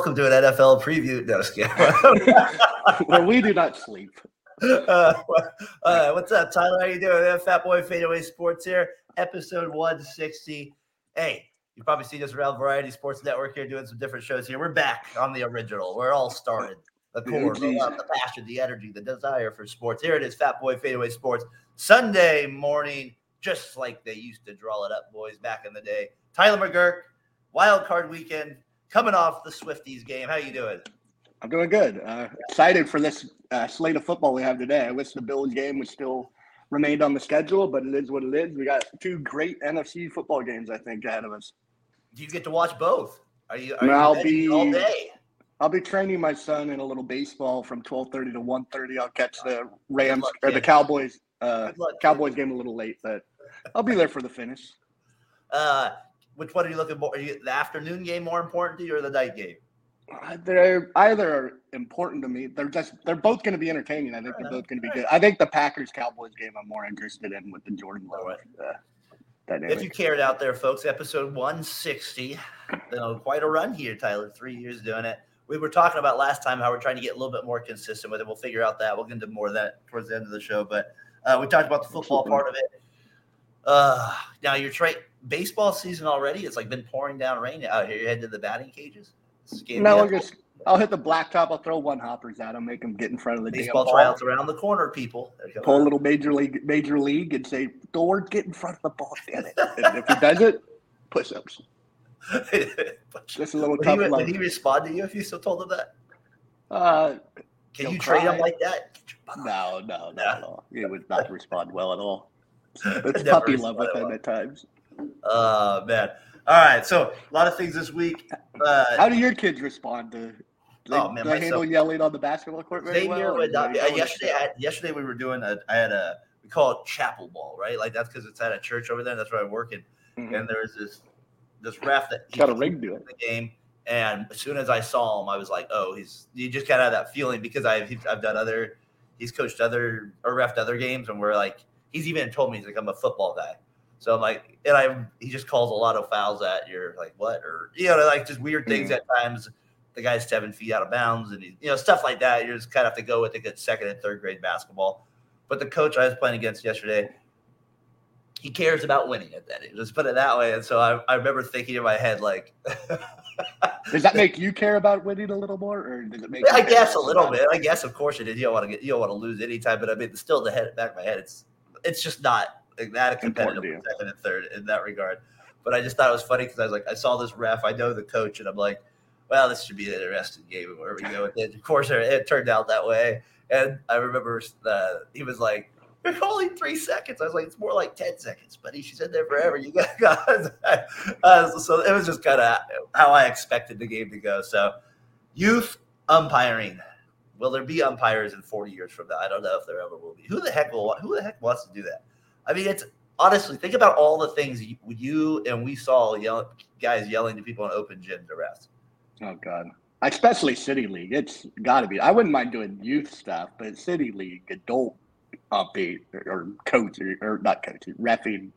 welcome to an NFL preview. No, just. Where we do not sleep. Uh, uh, what's up, Tyler? How you doing? Fat Boy Fadeaway Sports here, episode 160. Hey, you've probably seen us around Variety Sports Network here doing some different shows here. We're back on the original. We're all started. The core, the love, the passion, the energy, the desire for sports. Here it is, Fat Boy Fadeaway Sports, Sunday morning, just like they used to draw it up, boys, back in the day. Tyler McGurk, wild card weekend, coming off the Swifties game. How you doing? I'm doing good. Uh, excited for this uh, slate of football we have today. I wish the Bills game was still remained on the schedule, but it is what it is. We got two great NFC football games, I think, ahead of us. Do you get to watch both? Are you? Are I'll betting be- all day. I'll be training my son in a little baseball from 12:30 to 1:30. I'll catch the Rams luck, or the. Cowboys uh, luck. Cowboys game a little late, but I'll be there for the finish. Uh, which one are you looking more? Are you, the afternoon game more important to you or the night game? Uh, They're either important to me. They're just they're both going to be entertaining. I think they're both going to be good. I think the Packers Cowboys game I'm more interested in with the Jordan Love Alright. uh, dynamic. If you cared out there, folks, episode 160. You know, quite a run here, Tyler. Three years doing it. We were talking about last time how we're trying to get a little bit more consistent with it. We'll figure out that. We'll get into more of that towards the end of the show. But uh, we talked about the football part of it. Uh, now you're tra- baseball season already. It's like been pouring down rain out here. You head to the batting cages. This is game No. I'll just I'll hit the blacktop. I'll throw one hoppers at them, make them get in front of the baseball ball, tryouts around the corner, people. Pull a little major league, major league, and say, "Door, get in front of the ball, damn it!" And if he does it, push ups. Just a little Would tough he, would he respond to you if you still told him that? Uh, Can you trade him like that? Get your butt off. no, no, No. not. He would not respond well at all. It's puppy love with him well. at times. Oh man! All right, so a lot of things this week. Uh, How do your kids respond to? They, Oh, man, do they handle yelling on the basketball court very well? not they be. Go with yesterday, I, yesterday we were doing a. I had a. We call it chapel ball, right? Like that's because it's at a church over there. That's where I work in. Mhm. And there was this this ref that got a ring to it. the game. And as soon as I saw him, I was like, "Oh, he's." You just kind of have that feeling because I've I've done other, he's coached other or refed other games, and we're like, he's even told me he's like I'm a football guy. So I'm like, and I he just calls a lot of fouls at you're like what or you know like just weird things mm. at times. The guy's seven feet out of bounds, and he, you know stuff like that. You just kind of have to go with the good second and third grade basketball. But the coach I was playing against yesterday, he cares about winning at that age. Let's put it that way. And so I, I remember thinking in my head like. Does that make you care about winning a little more, or does it make? I guess a little bit. I guess of course it is. You don't want to get you don't want to lose any time, but I mean still the head back of my head, it's it's just not that competitive second and third in that regard. But I just thought it was funny because I was like, I saw this ref, I know the coach, and I'm like, well, this should be an interesting game where we go with it. Of course, it, turned out that way. And I remember uh, he was like, "You're three seconds." I was like, "It's more like ten seconds, buddy. She's in there forever." You guys, uh, so it was just kind of how I expected the game to go. So, youth umpiring. Will there be umpires in 40 years from now? I don't know if there ever will be. Who the heck will? Who the heck wants to do that? I mean, it's honestly think about all the things you, you and we saw yell, guys yelling to people in open gym to rest. Oh God, especially city league. It's got to be. I wouldn't mind doing youth stuff, but city league, adult upbeat or, or coach or, or not coaching, refing.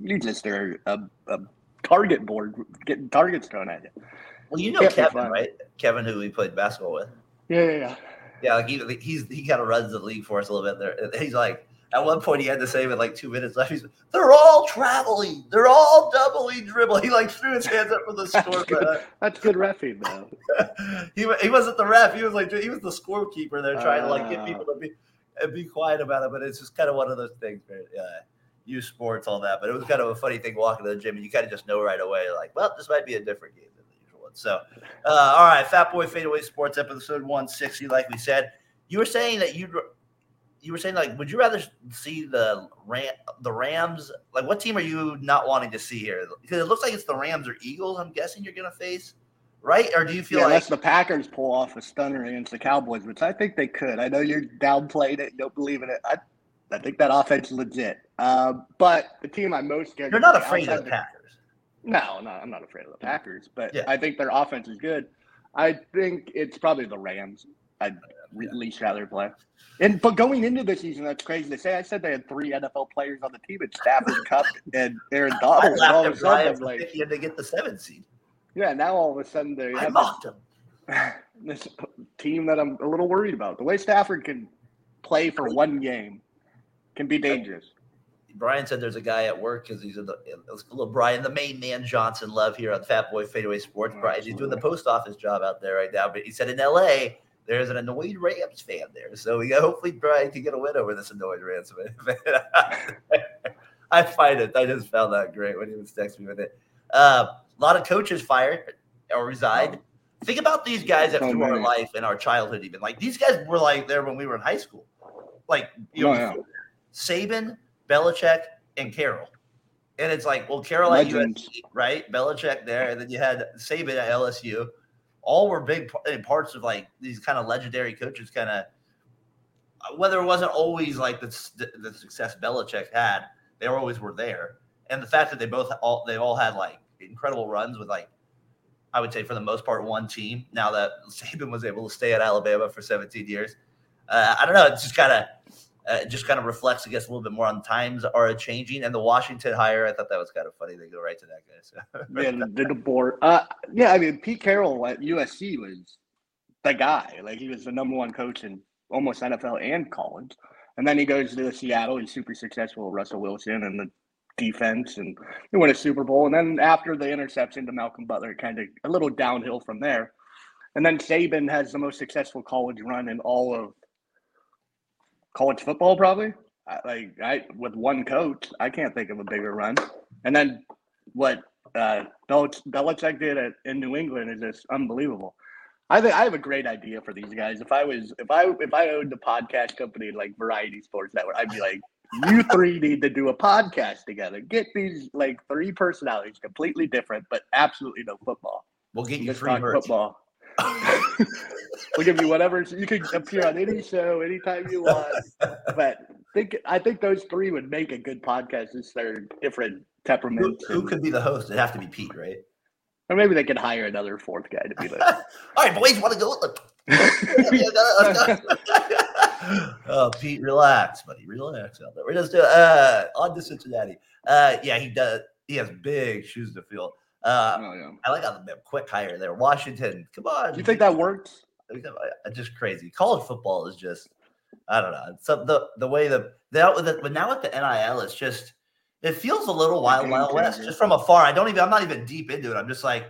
You just are a, a target board getting targets thrown at you. Well, you know Can't Kevin, right? Kevin, who we played basketball with. Yeah, yeah, yeah. Yeah, like he, he's he kind of runs the league for us a little bit there. He's like, at one point he had to say with like two minutes left, he's they're all traveling, they're all doubly dribbling. He like threw his hands up for the score. That's score. good, that's good refing though. he, he wasn't the ref. He was like he was the scorekeeper there, trying to like get Ah. people to be and be quiet about it. But it's just kind of one of those things, man. Yeah, youth sports, all that. But it was kind of a funny thing walking to the gym, and you kind of just know right away, like, well, this might be a different game than the usual one. So, uh, all right, Fat Boy Fadeaway Sports episode one sixty, like we said. You were saying that you'd. You were saying like, would you rather see the Ram, the Rams? Like, what team are you not wanting to see here? Because it looks like it's the Rams or Eagles. I'm guessing you're going to face, right? Or do you feel Yeah, like unless the Packers pull off a stunner against the Cowboys, which I think they could. I know you're downplayed it, don't believe in it. I, I think that offense is legit. Um, but the team I'm most scared you're not afraid of the Packers? No, no, I'm not afraid of the Packers, but Yeah. I think their offense is good. I think it's probably the Rams. At least rather play. And but going into the season, that's crazy to say. I said they had three NFL players on the team: it's Stafford, Kupp, and Aaron I Donald. And all of a sudden, Brian I'm for like, him to get the seventh seed. yeah. Now all of a sudden they I have mocked him. this team that I'm a little worried about. The way Stafford can play for one game can be dangerous. Brian said there's a guy at work because he's in the a little Brian, the main man Johnson love here on Fat Boy Fadeaway Sports. Oh, Brian, he's doing the post office job out there right now. But he said in LA, there's an annoyed Rams fan there. So we hopefully Brian can get a win over this annoyed Rams fan. I find it. I just found that great when he was texting me with it. Uh, a lot of coaches fired or resigned. Think about these guys that So through our life and our childhood, even like these guys were like there when we were in high school. Like you know, Oh, yeah. Saban, Belichick, and Carroll. And it's like, well, Carroll at. USC, right? Belichick there, and then you had Saban at LSU. All were big parts of like these kind of legendary coaches, kind of whether it wasn't always like the, the, the success Belichick had, they always were there. And the fact that they both all they all had like incredible runs with like I would say for the most part one team. Now that Saban was able to stay at Alabama for 17 years, uh, I don't know. It's just kind of uh, it just kind of reflects, I guess, a little bit more on times are changing. And the Washington hire, I thought that was kind of funny. They go right to that guy. So. Yeah, the, board. Uh, yeah, I mean, Pete Carroll at USC was the guy. Like he was the number one coach in almost NFL and college. And then he goes to Seattle. He's super successful with Russell Wilson and the defense, and he won a Super Bowl. And then after the interception to Malcolm Butler, kind of a little downhill from there. And then Saban has the most successful college run in all of college football, probably. I, like I, with one coach, I can't think of a bigger run. And then what uh, Belich- Belichick did at, in New England is just unbelievable. I think I have a great idea for these guys. If I was, if I, if I owned a podcast company like Variety Sports Network, I'd be like, you three need to do a podcast together. Get these like three personalities, completely different, but absolutely no football. We'll get you Just free merch. football. We'll give you whatever you can appear on any show anytime you want. But think I think those three would make a good podcast. Since they're different Who, temperaments, who and- could be the host? It'd have to be Pete, right? or maybe they could hire another fourth guy to be the. All right, boys, want to go? Oh, Pete, relax, buddy. Relax out there. We're just uh, on to Cincinnati. Uh, yeah, he does. He has big shoes to fill. Uh, oh, yeah. I like how the quick hire there. Washington, come on. You think that works? uh, just crazy. College football is just, I don't know. Some- the the way the now with the, but now with the NIL, it's just it feels a little wild wild west. Just from afar, I don't even. I'm not even deep into it. I'm just like,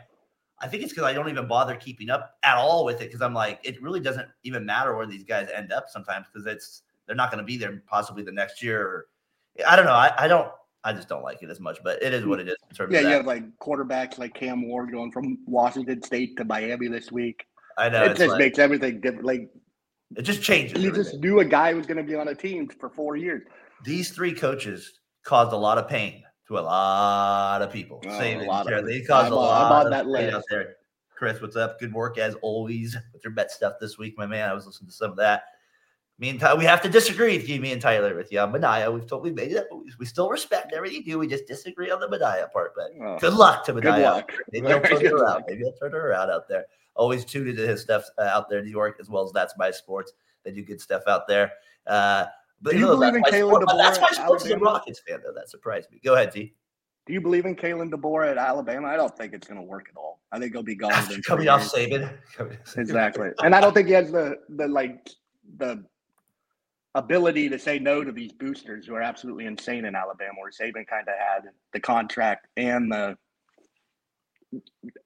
I think it's because I don't even bother keeping up at all with it because I'm like, it really doesn't even matter where these guys end up sometimes because it's they're not going to be there possibly the next year. Or, I don't know. I, I don't. I just don't like it as much, but it is what it is Yeah, you have like quarterbacks like Cam Ward going from Washington State to Miami this week. I know it just like- makes everything different. Like it just changes. you everything. just knew a guy was going to be on a team for four years. these three coaches caused a lot of pain to a lot of people. Oh, Same a lot of They caused I'm a on- lot I'm on of that pain out there. Chris, what's up? Good work as always with your bet stuff this week, my man. I was listening to some of that. Me and Tyler, we have to disagree with you, me and Tyler, with you on Mania. We've totally made it. We, we still respect everything you do. We just disagree on the Mania part. But Oh, good luck to luck. Maybe he'll turn her around. Maybe he'll turn it around out there. Always tuned into his stuff uh, out there in New York, as well as That's My Sports. They do good stuff out there. Uh, but Do you believe in Kalen Sport- That's DeBoer my sports is a Rockets fan, though. That surprised me. Go ahead, T. Do you believe in Kalen DeBoer at Alabama? I don't think it's going to work at all. I think he'll be gone. After within coming three off years. Saban. Coming off Saban. Exactly. And I don't think he has the the like the ability to say no to these boosters who are absolutely insane in Alabama, where Saban kind of had the contract and the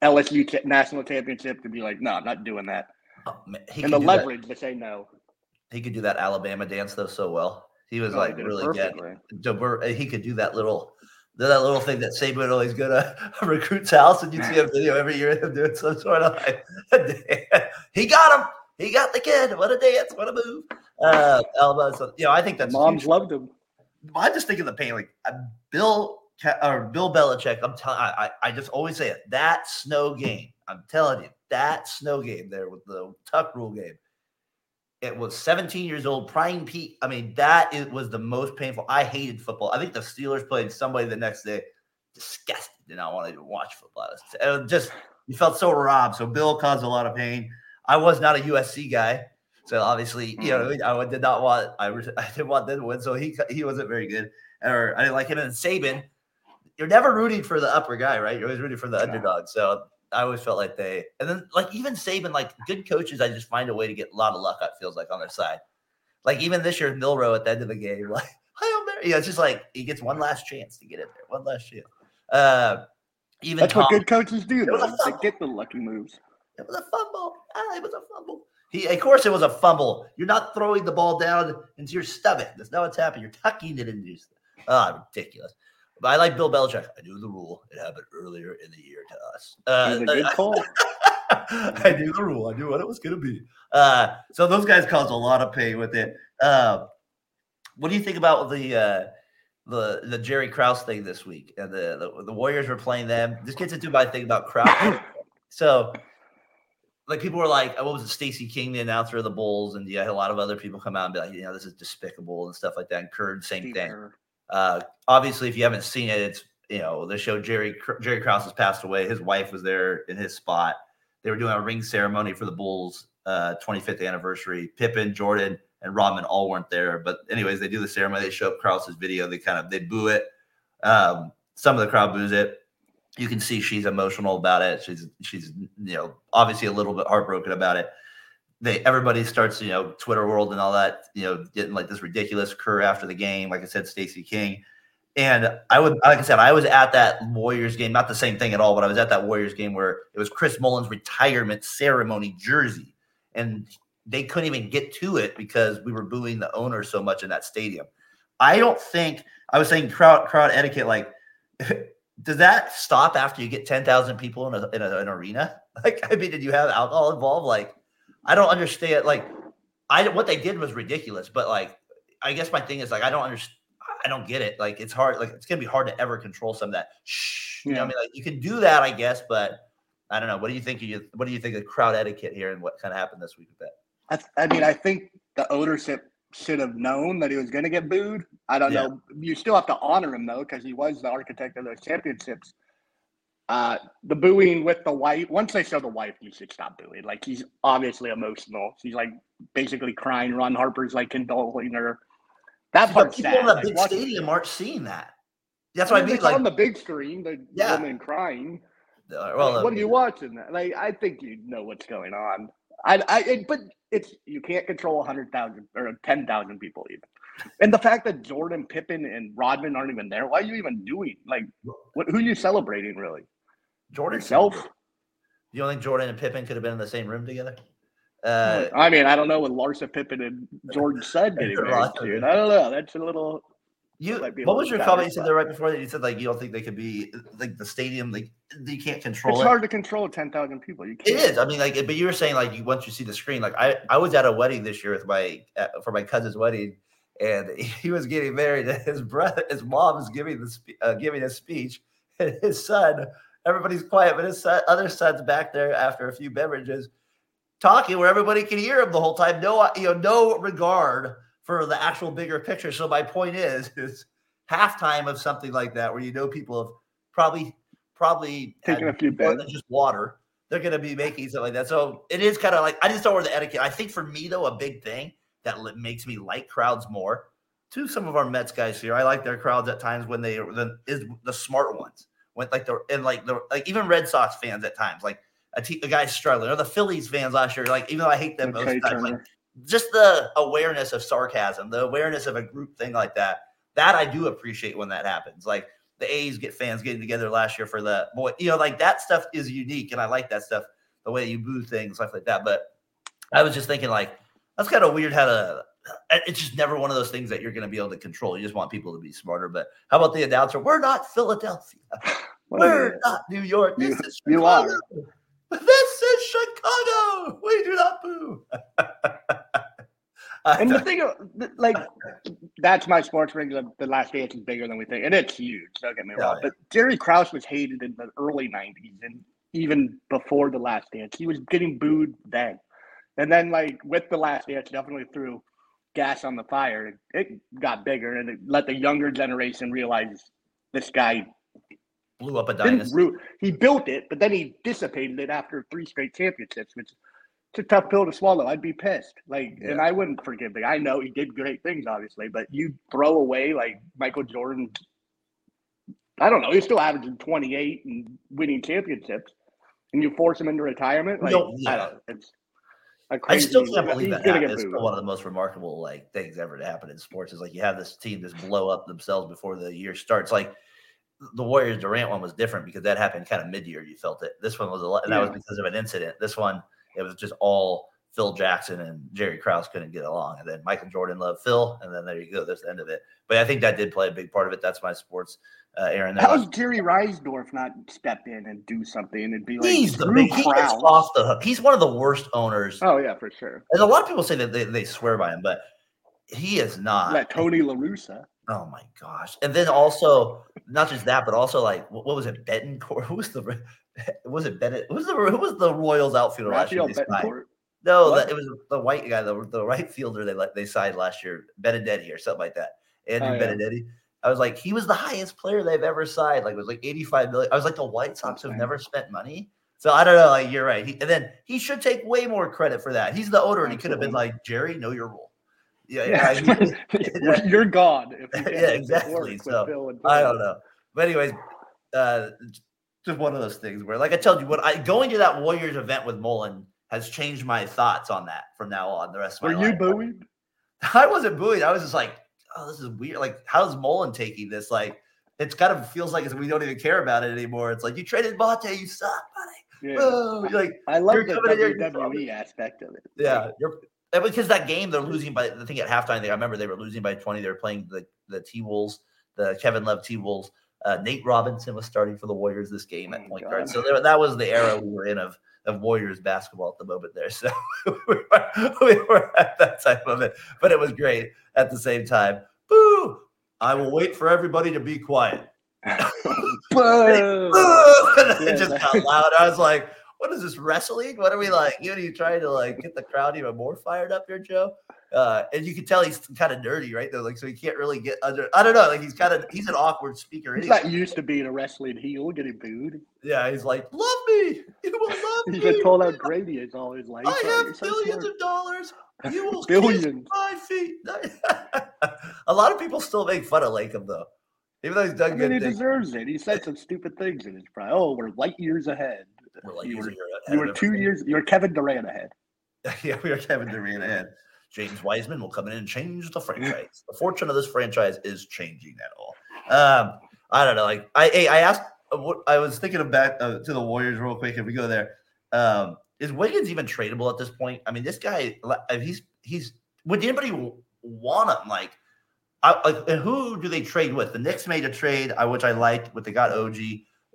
LSU cha- national championship to be like, no, I'm not doing that, Oh, man, and the do that- leverage to say no. he could do that Alabama dance though so well. He was Oh, like he really good. perfectly. Uh, he could do that little. That little thing that Saban always go to a recruit's house and you'd see a video every year of him doing some sort of like, he got him. He got the kid. What a dance. What a move. Uh. So, you know, I think that's Moms huge. loved him. I'm just thinking of the pain. Like uh, Bill or Bill Belichick. I'm telling. I, I just always say it. That snow game. I'm telling you, that snow game there with the tuck rule game. It was 17 years old, prime Pete. I mean, that it was the most painful. I hated football. I think the Steelers played somebody the next day. Disgusted. Did not want to even watch football. It it was just you felt so robbed. So Bill caused a lot of pain. I was not a USC guy. So obviously, you know, I did not want I, I didn't want them to win. So he he wasn't very good, or I didn't like him. And Saban, you're never rooting for the upper guy, right? You're always rooting for the Yeah. underdog. So I always felt like they, and then like even Saban, like good coaches, I just find a way to get a lot of luck. It feels like on their side. Like even this year, Milroe at the end of the game, you're like Hail Mary, yeah, it's just like he gets one last chance to get in there, one last chance. Uh, even That's Tom, what good coaches do. It was a Though. They get the lucky moves. it was a fumble. Ah, it was a fumble. He, of course, it was a fumble. You're not throwing the ball down into your stomach. That's not what's happening. You're tucking it into your stomach. Ah, ridiculous. But I like Bill Belichick. I knew the rule. It happened earlier in the year to us. Uh, a good call. I knew the rule. I knew what it was going to be. Uh, so those guys caused a lot of pain with it. Uh, what do you think about the uh, the the Jerry Krause thing this week? And the, the the Warriors were playing them. This gets into my thing about Krause. so, like people were like, "What was it?" Stacey King, the announcer of the Bulls, and yeah, a lot of other people come out and be like, "You know, this is despicable" and stuff like that. And Curd, same Steve thing. Kerr. Uh, obviously, if you haven't seen it, it's you know the show Jerry Jerry Krause has passed away. His wife was there in his spot. They were doing a ring ceremony for the Bulls' uh, 25th anniversary. Pippen, Jordan, and Rodman all weren't there, but anyways, they do the ceremony. They show up Krause's video. They kind of they boo it. Um, some of the crowd boos it. You can see she's emotional about it. She's she's you know obviously a little bit heartbroken about it they everybody starts, you know, Twitter world and all that, you know, getting like this ridiculous Kerr after the game. Like I said, Stacey King. And I would, like I said, I was at that Warriors game, not the same thing at all, but I was at that Warriors game where it was Chris Mullin's retirement ceremony jersey. And they couldn't even get to it because we were booing the owner so much in that stadium. I don't think I was saying crowd crowd etiquette, like does that stop after you get 10,000 people in, a, in a, an arena? Like, I mean, did you have alcohol involved? Like, I don't understand. Like, I what they did was ridiculous, but like, I guess my thing is like, I don't understand. I don't get it. Like, it's hard. Like, it's gonna be hard to ever control some of that. Shh. You know, what I mean, like, you can do that, I guess, but I don't know. What do you think? You what do you think of crowd etiquette here and what kind of happened this week with that? I, I mean, I think the ownership should have known that he was going to get booed. I don't Yeah. know. You still have to honor him though, because he was the architect of those championships. Uh, the booing with the wife. Once they show the wife, you should stop booing. Like he's obviously emotional. She's like basically crying. Ron Harper's like condoling her. That But part's people sad. in the Like, big watching- stadium aren't seeing that. That's what I mean. Like, on the big screen, the Yeah. woman crying. uh, well, Like, what are you watching? Like, I think you know what's going on. I, I, it, but it's you can't control hundred thousand or ten thousand people even. And the fact that Jordan, Pippen, and Rodman aren't even there, why are you even doing? Like, what? Who are you celebrating? Really? Jordan Yourself? You don't think Jordan and Pippen could have been in the same room together? Uh, I mean, I don't know what Larsa Pippen and Jordan said getting married Larsa. I don't know. That's a little. You what was your comment? You said there right before that. You said like you don't think they could be like the stadium. Like you can't control It's it. hard to control ten thousand people. You It can't. is. I mean, like, but you were saying like you once you see the screen. Like I, I was at a wedding this year with my uh, for my cousin's wedding, and he was getting married. And his brother, his mom was giving the spe- uh, giving a speech, and his son. Everybody's quiet, but his son, other son's back there after a few beverages, talking where everybody can hear him the whole time. No, you know, no regard for the actual bigger picture. So my point is, is halftime of something like that where you know people have probably probably Taking a few more bets. than just water. They're going to be making something like that. So it is kind of like I just don't know the etiquette. I think for me though, a big thing that makes me like crowds more. To some of our Mets guys here, I like their crowds at times when they the, is the smart ones. When like the and like the like even Red Sox fans at times like a, te- a guy's struggling or the Phillies fans last year. Like even though I hate them most Okay, of the time, like. Just the awareness of sarcasm, the awareness of a group thing like that. That I do appreciate when that happens. Like the A's get fans getting together last year for the boy, you know, like that stuff is unique, and I like that stuff. The way you boo things, stuff like that. But I was just thinking, like that's kind of weird how to. Uh, it's just never one of those things that you're going to be able to control. You just want people to be smarter. But how about the announcer? We're not Philadelphia. We're not New York. This You- is you Chicago. are. This is Chicago. We do not boo. And the thing, like, that's my sports ring. The, the last dance is bigger than we think, and it's huge. Don't get me wrong. yeah. But Jerry Krause was hated in the early '90s, and even before the last dance, he was getting booed then. And then, like with the last dance, definitely threw gas on the fire. It, it got bigger, and it let the younger generation realize this guy blew up a dynasty. root. He built it, but then he dissipated it after three straight championships, which it's a tough pill to swallow. I'd be pissed. Like, and I wouldn't forgive him. I know he did great things, obviously, but you throw away like Michael Jordan. I don't know. He's still averaging 28 and winning championships. and you force him into retirement. Like, No, I yeah. don't. It's a I still can't believe that happened. It's one of the most remarkable like things ever to happen in sports. Is like you have this team just blow up themselves before the year starts. Like the Warriors Durant one was different because that happened kind of mid year. You felt it. This one was a lot, and that was because of an incident. This one it was just all Phil Jackson and Jerry Krause couldn't get along, and then Michael Jordan loved Phil, and then there you go. That's the end of it. But I think that did play a big part of it. That's my sports, uh, Aaron. there. How's Jerry Reinsdorf not step in and do something and be like He's the big, he gets off the hook. He's one of the worst owners. Oh yeah, for sure. And a lot of people say that they, they swear by him, but he is not. That Tony LaRussa. Oh my gosh! And then also, not just that, but also like what, what was it? Bettencourt? Who was the? Was it Bennett? Who was the? Who was the Royals outfielder last year? Raphael they signed? Betancourt. No, that, it was the white guy, the, the right fielder they let they signed last year, Benedetti or something like that. Andrew Oh, yeah. Benedetti. I was like, he was the highest player they've ever signed. Like it was like 85 million. I was like, the White Sox have never spent money. So I don't know. Like you're right. He, and then he should take way more credit for that. He's the owner, and he could have been like, Jerry, know your role. Yeah, Yeah, yeah, he- you're gone. If you Yeah, exactly. So, I don't know. But anyways, uh, just one of those things where, like I told you, when I going to that Warriors event with Mullin has changed my thoughts on that from now on. The rest of Were my you life. booing? I wasn't booing. I was just like, oh, this is weird. Like, how's Mullin taking this? Like, it's kind of feels like we don't even care about it anymore. It's like you traded Monta, you suck, buddy. Yeah. Oh, like, I love You're the coming in here, you WWE aspect of it. yeah, you're and because that game they're losing by the thing at halftime. They, I remember they were losing by 20. They were playing the the T Wolves, the Kevin Love T Wolves. Uh, Nate Robinson was starting for the Warriors this game at Oh, point God. guard. So there, that was the era we were in of of Warriors basketball at the moment there. So we were, we were at that type of it, but it was great at the same time. Boo! I will wait for everybody to be quiet. Boo! it Yeah, just got loud. I was like, what is this wrestling? What are we like? You know, you trying to like get the crowd even more fired up here, Joe? Uh, and you can tell he's kind of nerdy, right? Though, like, so he can't really get under. I don't know. Like, he's kind of he's an awkward speaker. He's Anyway. not used to being a wrestling heel getting booed. Yeah, he's like, love me. You will love He's me. been told how great he is all his life. I have so billions of dollars. You will kiss Billions. my feet. a lot of people still make fun of Lacob though, even though he's done I good he things. deserves it. He said some stupid things in his prime. Oh, we're light years ahead. We're like you were- You were two years. You were Kevin Durant ahead. yeah, we are Kevin Durant and James Wiseman will come in and change the franchise. the fortune of this franchise is changing at all. Um, I don't know. Like I, hey, I asked. uh, What I was thinking of back uh, to the Warriors real quick. If we go there, um, is Wiggins even tradable at this point? I mean, this guy, uh, he's he's. Would anybody want him? Like, I, like, and who do they trade with? The Knicks made a trade, I, which I liked, but they got OG.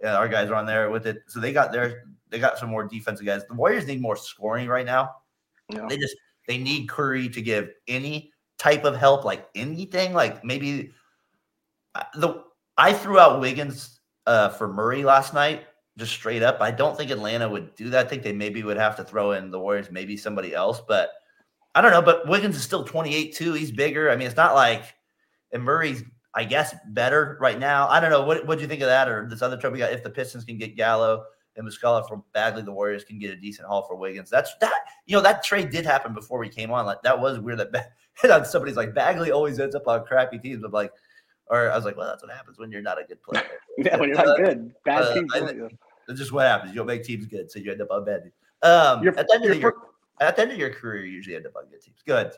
Uh, our guys are on there with it, so they got their they got some more defensive guys. The Warriors need more scoring right now. Yeah. They just they need Curry to give any type of help, like anything, like maybe uh, the I threw out Wiggins uh, for Murray last night, just straight up. I don't think Atlanta would do that. I think they maybe would have to throw in the Warriors, maybe somebody else, but I don't know. But Wiggins is still 28 too. He's bigger. I mean, it's not like and Murray's I guess better right now. I don't know. What what do you think of that or this other trade we got? If the Pistons can get Gallo and Muscala from Bagley, the Warriors can get a decent haul for Wiggins. That's that. You know that trade did happen before we came on. Like that was weird. That Ba- somebody's like Bagley always ends up on crappy teams. I'm like, or I was like, well, that's what happens when you're not a good player. Yeah, when you're not good, bad uh, teams. I want think- you. It's just what happens. You don't make teams good, so you end up on bad teams. Um, at the end of your at the end of your career, you usually end up on good teams. Good. Is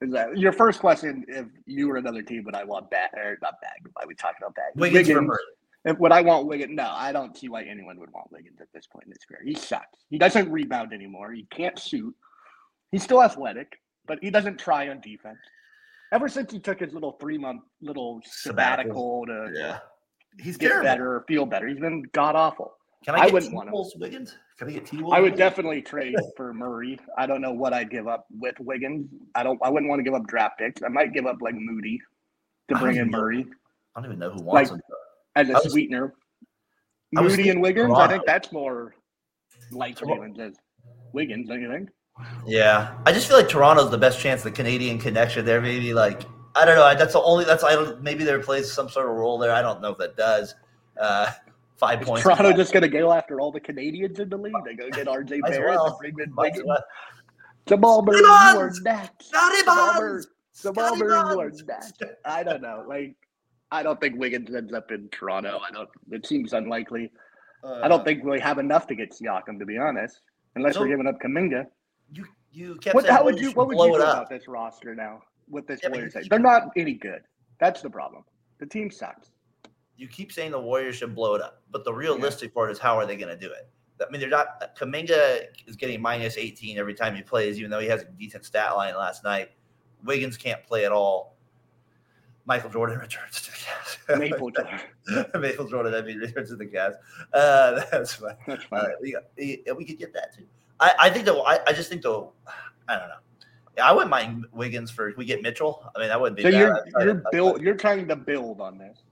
that your first question? If you were another team, would I want bag or not bag? Why are we talking about bag? Wiggins, Murray. If, would I want Wiggins? No, I don't see why anyone would want Wiggins at this point in his career. He sucks. He doesn't rebound anymore. He can't shoot. He's still athletic, but he doesn't try on defense. Ever since he took his little three month little Sabbatical. sabbatical to Yeah. He's get terrible. better feel better, he's been god awful. Can I I get wouldn't want him. T-Wolves Wiggins? Can I get T Wolves? I would definitely trade for Murray. I don't know what I'd give up with Wiggins. I don't. I wouldn't want to give up draft picks. I might give up like Moody to bring in even know. Murray I don't even know who wants Like- him. as a was- sweetener. Moody and Wiggins. I think that's more likely Toronto. than Wiggins. Don't you think? Yeah, I just feel like Toronto's the best chance. The Canadian connection there, maybe like I don't know. That's the only. That's I don't. Maybe there plays some sort of role there. I don't know if that does. Uh, five points. Toronto just going to go after all the Canadians in the league? They go get RJ Barrett well. and bring in Wiggins. well. Jamal Murray, you are next. Scotty! Murray, Jamal Murray, you are next. I don't know. Like, I don't think Wiggins ends up in Toronto. I don't. It seems unlikely. Uh, I don't think we have enough to get Siakam, to be honest, unless So- we're giving up Kuminga. you you kept What, how would you what would you do about this roster now with this Yeah, Warriors? you team? keep- They're not any good. That's the problem. The team sucks. You keep saying the Warriors should blow it up, but the realistic part is how are they going to do it? I mean, they're not. Kuminga is getting minus 18 every time he plays, even though he has a decent stat line last night. Wiggins can't play at all. Michael Jordan returns to the Cavs. Maple Jordan. Maple Jordan, I mean, returns to the Cavs. Uh, that's fine. That's Uh, fine. we, we, we could get that too. I, I think though. I, I just think though. I don't know. I wouldn't mind Wiggins for we get Mitchell. I mean, that wouldn't be so bad. you're I'd try to- you're build you're trying to build on this.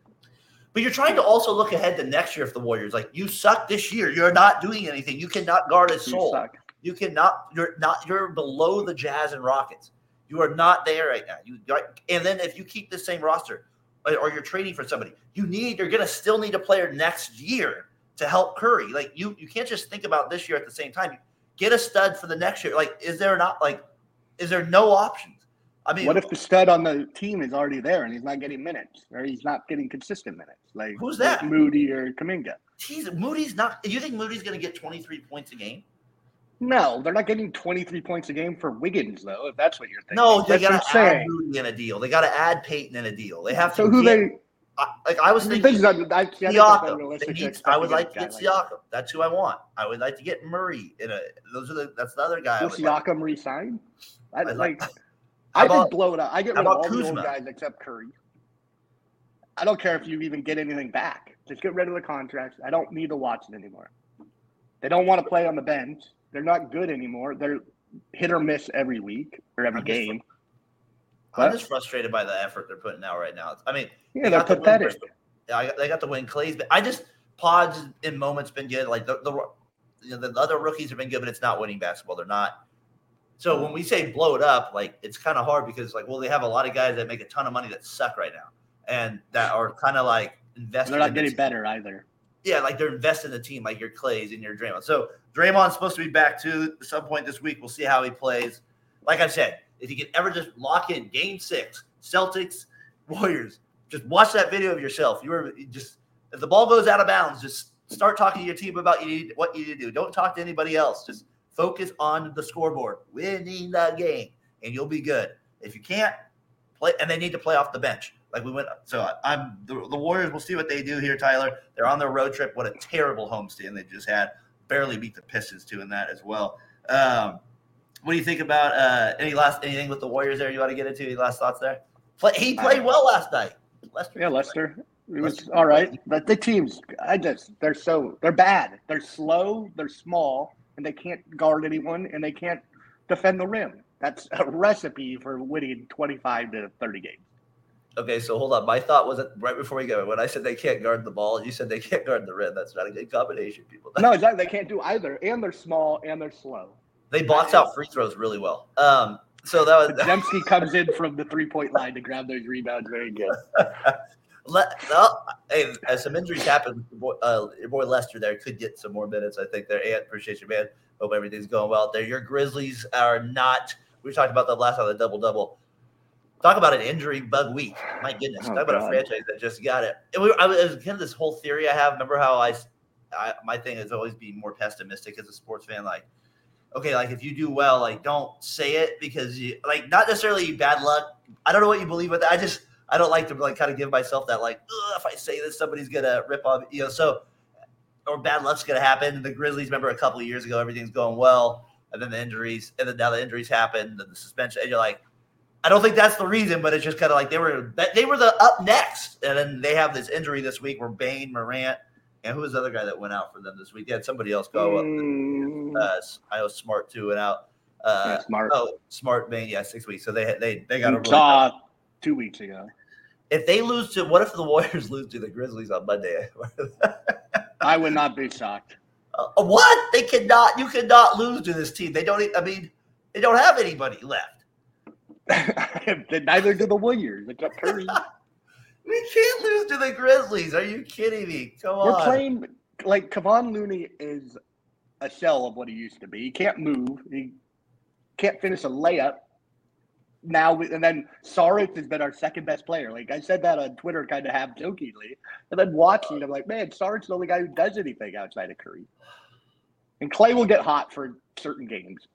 But you're trying to also look ahead to next year if the Warriors like you suck this year. You're not doing anything. You cannot guard a You soul. suck. You cannot. You're not. You're below the Jazz and Rockets. You are not there right now. You and then if you keep the same roster, or, you're trading for somebody, you need. You're gonna still need a player next year to help Curry. Like you, you can't just think about this year at the same time. Get a stud for the next year. Like, is there not like, is there no options? I mean, What if the stud on the team is already there and he's not getting minutes or he's not getting consistent minutes? Like Who's like that? Moody or Kuminga. He's Moody's not. You think Moody's going to get 23 points a game? No, they're not getting 23 points a game for Wiggins though. If that's what you're thinking. No, they got to add. Moody in a deal. They got to add Payton in a deal. They have to. So who get, they? I, like I was This thinking, un- I, I Siakam. unrealistic They to need- expect I would like to get like Siakam. That's who I want. I would like to get Murray in a. Those are the. That's the other guy. I Will would like. Siakam resign? I like. I about- just blow it up. I get rid of all the Kuzma? old guys except Curry. I don't care if you even get anything back. Just get rid of the contracts. I don't need to watch it anymore. They don't want to play on the bench. They're not good anymore. They're hit or miss every week or every I'm just- game. I'm just frustrated by the effort they're putting out right now. I mean, Yeah, they they're the pathetic. Got, they got the win. Clay's, but I just pods in moments been good. Like the the, you know, the other rookies have been good, but it's not winning basketball. They're not. So when we say blow it up, like it's kind of hard because like, well, they have a lot of guys that make a ton of money that suck right now, and that are kind of like invested. they're not getting better either. Yeah, like they're invested in the team, like your Clays and your Draymond. So Draymond's supposed to be back too at some point this week. We'll see how he plays. Like I said, if you can ever just lock in Game Six, Celtics, Warriors, just watch that video of yourself. You were just if the ball goes out of bounds, just start talking to your team about you need, what you need to do. Don't talk to anybody else. Just focus on the scoreboard, winning the game, and you'll be good. If you can't play, and they need to play off the bench. Like we went, so I- I'm the, the Warriors. We'll see what they do here, Tyler. They're on their road trip. What a terrible homestand they just had. Barely beat the Pistons too in that as well. Um, what do you think about uh, any last anything with the Warriors there? You want to get into any last thoughts there? Play, he played well last night. Lester, Yeah, Lester. It was Lester- all right, but the teams, I just they're so they're bad. They're slow. They're small, and they can't guard anyone, and they can't defend the rim. That's a recipe for winning twenty-five to thirty games. Okay, so hold on. My thought was that right before we go, when I said they can't guard the ball, you said they can't guard the rim. That's not a good combination, people. No, exactly. They can't do either, and they're small and they're slow. They box out free throws really well. Um, so that was Dembski comes in from the three-point line to grab those rebounds very good. Let, well, hey, as some injuries happen, your boy, uh, your boy Lester there could get some more minutes. I think there. And appreciate you, man. Hope everything's going well out there. Your Grizzlies are not. We talked about that last time. the double double. Talk about an injury bug week. My goodness. Oh, Talk about God. a franchise that just got it. And we, I was kind of this whole theory I have. Remember how I, I my thing is always be more pessimistic as a sports fan. Like, okay, like if you do well, like don't say it because you like not necessarily bad luck. I don't know what you believe that. I just I don't like to like kind of give myself that like "Ugh, if I say this somebody's gonna rip off you know so or bad luck's gonna happen. The Grizzlies remember a couple of years ago everything's going well and then the injuries and then now the injuries happen and the suspension and you're like I don't think that's the reason, but it's just kind of like they were they were the up next and then they have this injury this week where Bane Morant and who was the other guy that went out for them this week? They had somebody else go up. Mm, Uh, I was smart too went out. Uh, yeah, smart. Oh, smart Bane, yeah, six weeks. So they they they got a really Saw two weeks ago. if they lose to what if the Warriors lose to the Grizzlies on Monday? I would not be shocked. Uh, what they cannot you cannot lose to this team. They don't. I mean, they don't have anybody left. Neither do the Warriors. Except Curry. We can't lose to the Grizzlies. Are you kidding me? Come We're on. playing like Kevon Looney is a shell of what he used to be. He can't move. He can't finish a layup. Now, we, and then Saric has been our second best player. Like I said that on Twitter, kind of half jokingly, and then watching, I'm like, man, Saric's the only guy who does anything outside of Curry. And Clay will get hot for certain games.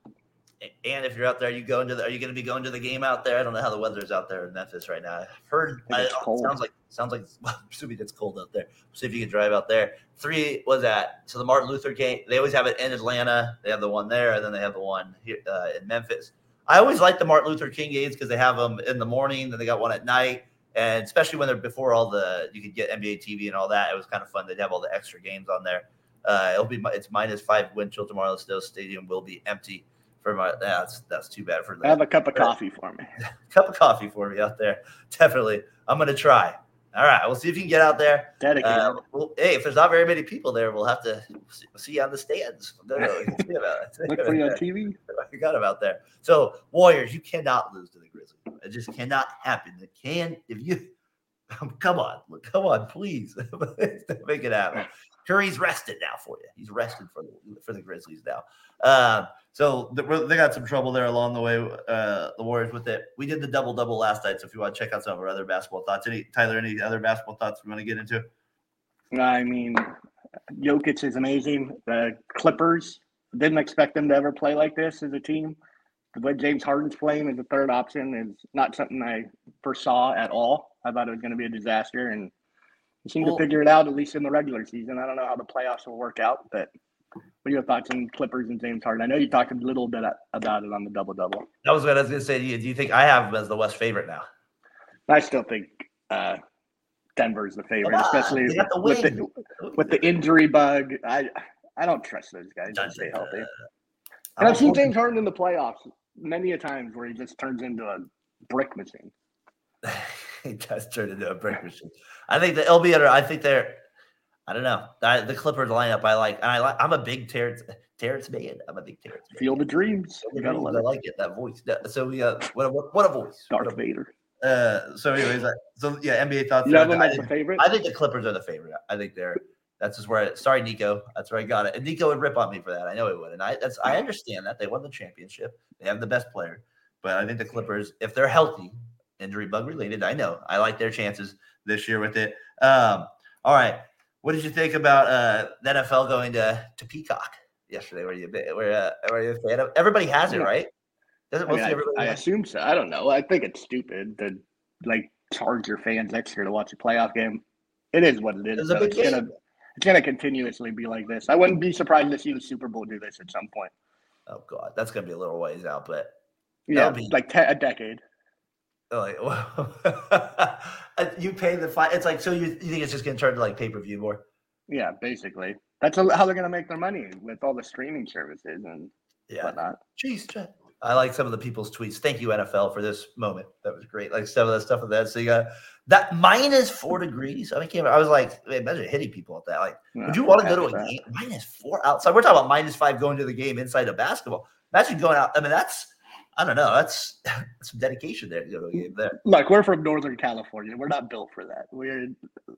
And if you're out there, you go into the, are you going to be going to the game out there? I don't know how the weather is out there in Memphis right now. I've heard I, it sounds like sounds like well, assuming it's cold out there. See if you can drive out there. Three was that so the Martin Luther game. They always have it in Atlanta. They have the one there, and then they have the one here uh, in Memphis. I always like the Martin Luther King games because they have them in the morning, then they got one at night, and especially when they're before all the you could get NBA TV and all that. It was kind of fun. They'd have all the extra games on there. Uh, it'll be it's minus five wind chill tomorrow. The Snow Stadium will be empty for my that's that's too bad for that. Have a cup of coffee for me. cup of coffee for me out there. Definitely. I'm gonna try. All right, we'll see if you can get out there. Dedicated. Uh, well, hey, if there's not very many people there, we'll have to see you on the stands. No, no, Look for you on TV. I forgot about there. So, Warriors, you cannot lose to the Grizzlies. It just cannot happen. It can if you come on, come on, please make it happen. Curry's rested now for you. He's rested for the for the Grizzlies now. Uh, so the, they got some trouble there along the way. Uh, the Warriors with it. We did the double double last night. So if you want to check out some of our other basketball thoughts, any Tyler, any other basketball thoughts we want to get into? I mean, Jokic is amazing. The Clippers didn't expect them to ever play like this as a team. The way James Harden's playing as a third option is not something I foresaw at all. I thought it was going to be a disaster, and he seemed well, to figure it out at least in the regular season. I don't know how the playoffs will work out, but what are your thoughts on Clippers and James Harden? I know you talked a little bit about it on the double double. That was what I was going to say. Do you, do you think I have him as the West favorite now? I still think uh, Denver's the favorite, especially the with, the, with the injury bug. I I don't trust those guys to stay healthy. Uh, and I've seen James Harden in the playoffs many a times where he just turns into a brick machine. he does turn into a brick machine. I think the LB. I think they're I don't know. I, the Clippers lineup I like. I like. I'm a big Terrence Terrence man. I'm a big Terrence. Man. Field of Dreams. Dreams. I like it. That voice. So we got what a, what a voice. Darth Vader. Uh, so anyways, so yeah, NBA thoughts. You them as a favorite. I think the Clippers are the favorite. I think they're. That's just where. I, sorry, Nico. That's where I got it. And Nico would rip on me for that. I know he would. And I that's I understand that they won the championship. They have the best player, but I think the Clippers, if they're healthy, injury bug related, I know I like their chances this year with it. Um, all right. What did you think about uh, the NFL going to to Peacock yesterday? Were you were, uh, were you a fan of? Everybody has it, right? Doesn't I, mean, I, I assume so. I don't know. I think it's stupid to like charge your fans extra to watch a playoff game. It is what it is. It's, it's gonna it's gonna continuously be like this. I wouldn't be surprised to see the Super Bowl do this at some point. Oh God, that's gonna be a little ways out, but yeah, be, like te- a decade. Like, Uh, you pay the fine. It's like so you, you think it's just going to turn to like pay per view more? Yeah, basically. That's how they're going to make their money with all the streaming services and yeah. whatnot. Jeez, I like some of the people's tweets. Thank you NFL for this moment. That was great. Like some of that stuff with that. So you got that minus four degrees. I mean, I was like, imagine hitting people at that. Like, no, would you want to go to a that. game minus four outside? We're talking about minus five going to the game inside of basketball. Imagine going out. I mean, that's I don't know. That's some dedication there to go to a game there. Look, we're from Northern California. We're not built for that. We're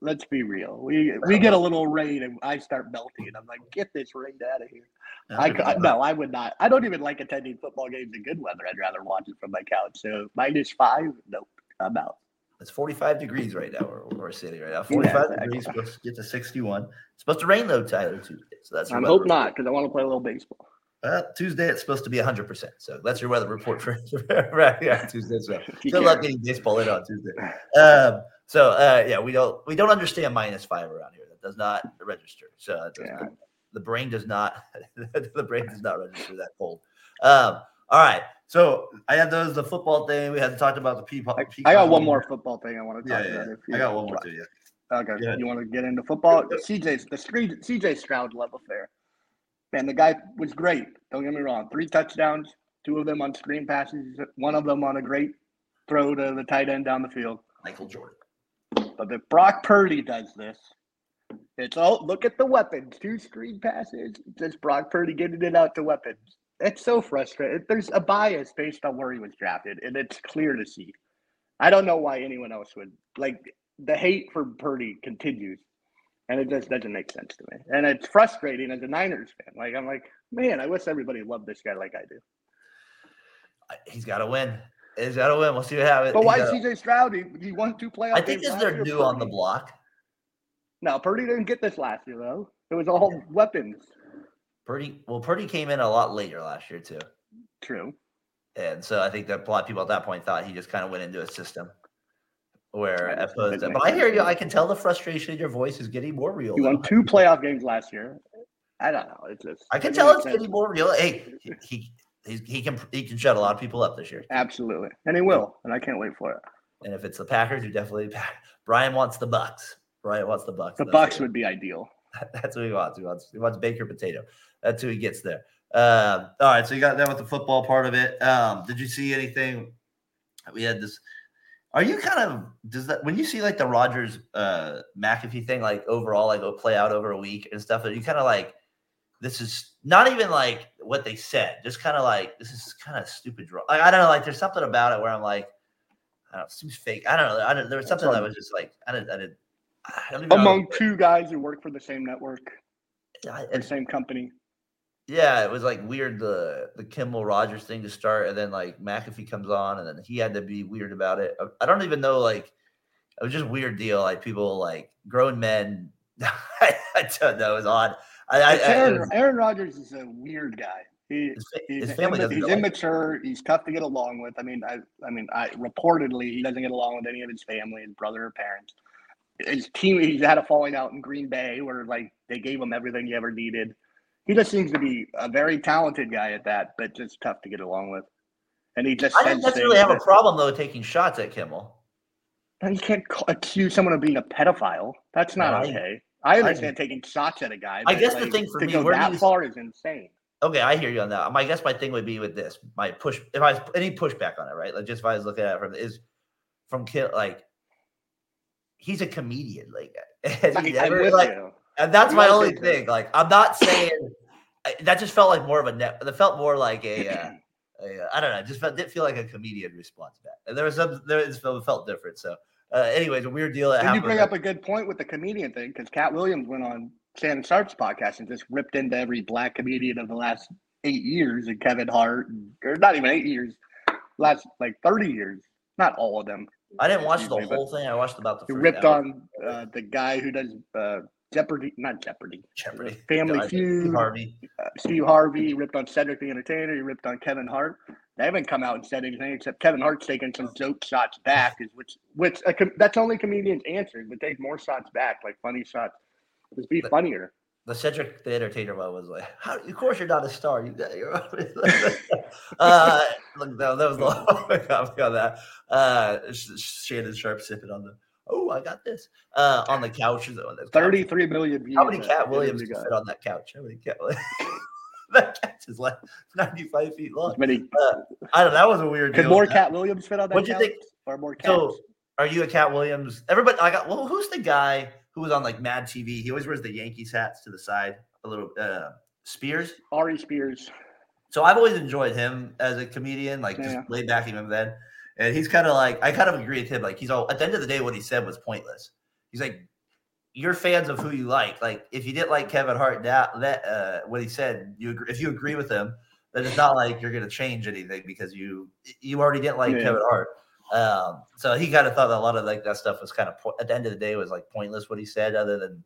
let's be real. We we get a little rain and I start melting, and I'm like, get this rain out of here. I, I no, I would not. I don't even like attending football games in good weather. I'd rather watch it from my couch. So minus five, nope, I'm out. It's 45 degrees right now we're sitting right now. 45 yeah, exactly. degrees, supposed to get to 61. It's supposed to rain though, Tyler, Tuesday. So that's. I hope not, because I want to play a little baseball. Uh, Tuesday it's supposed to be 100%. So that's your weather report for right yeah, Tuesday. So good luck getting baseball in on Tuesday. Um, so uh, yeah, we don't we don't understand minus five around here. That does not register. So yeah. not, the brain does not the brain does not register that cold. Um, all right. So I had those the football thing. We had talked about the people. I, I got one more football thing I want to talk yeah, about. Yeah. I got one more too. Yeah. Okay. You want to get into football? CJ's the CJ Stroud love affair. Man, the guy was great. Don't get me wrong. Three touchdowns, two of them on screen passes, one of them on a great throw to the tight end down the field. Michael Jordan. But if Brock Purdy does this, it's all look at the weapons. Two screen passes, It's just Brock Purdy getting it out to weapons. It's so frustrating. There's a bias based on where he was drafted, and it's clear to see. I don't know why anyone else would like the hate for Purdy continues and it just doesn't make sense to me. And it's frustrating as a Niners fan. Like I'm like, man, I wish everybody loved this guy like I do. He's got to win. He's got to win. We'll see what happens. But why He's CJ Stroud? He, he won two playoff gotta- I think games this last they're new on the block. No, Purdy didn't get this last year though. It was all weapons. Purdy, well, Purdy came in a lot later last year too, True. and so I think that a lot of people at that point thought he just kind of went into a system where opposed to, but I hear you. I can tell the frustration in your voice is getting more real. Now. won two playoff games last year. I don't know. It's just I can tell it's sense. getting more real. Hey, he, he he can he can shut a lot of people up this year. Absolutely, and he will, and I can't wait for it. And if it's the Packers, you definitely Brian wants the Bucks. Brian wants the Bucks. The Bucks year. would be ideal. That's what he wants. He wants he wants Baker potato. That's who he gets there. Um, all right, so you got that with the football part of it. Um, did you see anything? We had this. Are you kind of does that when you see like the Rodgers uh McAfee thing like overall like go play out over a week and stuff? Are you kind of like this is not even like what they said, just kind of like this is kind of stupid. draw- Like I don't know, like there's something about it where I'm like, I don't know, seems fake. I don't know. I don't, there was something that was just like I didn't. I didn't. I don't even know. Among two guys who work for the same network, I- the same company. Yeah, it was like weird the the Kimmel Rodgers thing to start, and then like McAfee comes on, and then he had to be weird about it. I- I don't even know, like it was just a weird deal. Like people, like grown men. I, I don't know. It was odd. I, I, Aaron, was- Aaron Rodgers is a weird guy. He, his, he's, his family imma- he's go like- immature. He's tough to get along with. I mean, I, I mean, I reportedly he doesn't get along with any of his family, his brother or parents. His team, he's had a falling out in Green Bay where like they gave him everything he ever needed. He just seems to be a very talented guy at that, but just tough to get along with. And he just I didn't says necessarily have a problem though taking shots at Kimmel. You can't ca- accuse someone of being a pedophile. That's not No, I- okay. I understand taking shots at a guy. I guess the thing for to me, go where that you- far is insane. Okay, I hear you on that. My I guess my thing would be with this. My push, if I was any pushback on it, right? Like just if I was looking at it from is from Kill, like he's a comedian. Like has he I- ever, like, you. And that's my only thing. Like, I'm not saying I- that just felt like more of a net. That felt more like a, uh, a uh, don't know. it Just felt, didn't feel like a comedian response back. And there was some there it felt, different. So, uh, anyways, a weird deal that And you bring up a good point with the comedian thing because Katt Williams went on Shannon Sharpe's podcast and just ripped into every black comedian of the last eight years and Kevin Hart, or not even eight years, last like 30 years. Not all of them. I didn't watch the whole thing. I watched about the He ripped hour. on uh, the guy who does uh, Jeopardy, not Jeopardy, Jeopardy. Family Feud. Harvey. uh, Steve Harvey, he ripped on Cedric the Entertainer, he ripped on Kevin Hart. They haven't come out and said anything except Kevin Hart's taking some joke shots back, is which which a com- that's only comedians answering, but take more shots back, like funny shots. Just be But- funnier. The Cedric the Entertainer one was like, How, of course you're not a star. You got your uh, look, that, that was the long on that. Uh, Sh- Shannon Sharpe sipping on the. Oh, I got this uh, on the couch. On the couch. Thirty-three million views. How many uh, Katt Williams can fit on that couch? How many Katt Williams? that couch is like 95 feet long. As many I don't know. That was a weird could more Katt Williams fit on that What'd you think- Or more cats? So, are you a Katt Williams? Everybody, I got. Well, who's the guy who was on like Mad TV? He always wears the Yankees hats to the side, a little. Uh, Spears. Ari Spears. So I've always enjoyed him as a comedian, like just Yeah. laid back even then. And he's kind of like I kind of agree with him. Like he's all at the end of the day, what he said was pointless. He's like, you're fans of who you like. Like if you didn't like Kevin Hart, that that uh, what he said, you agree, if you agree with him, then it's not like you're gonna change anything because you you already didn't like Yeah. Kevin Hart. Um, so he kind of thought that a lot of like that stuff was kind of po- at the end of the day was like pointless what he said, other than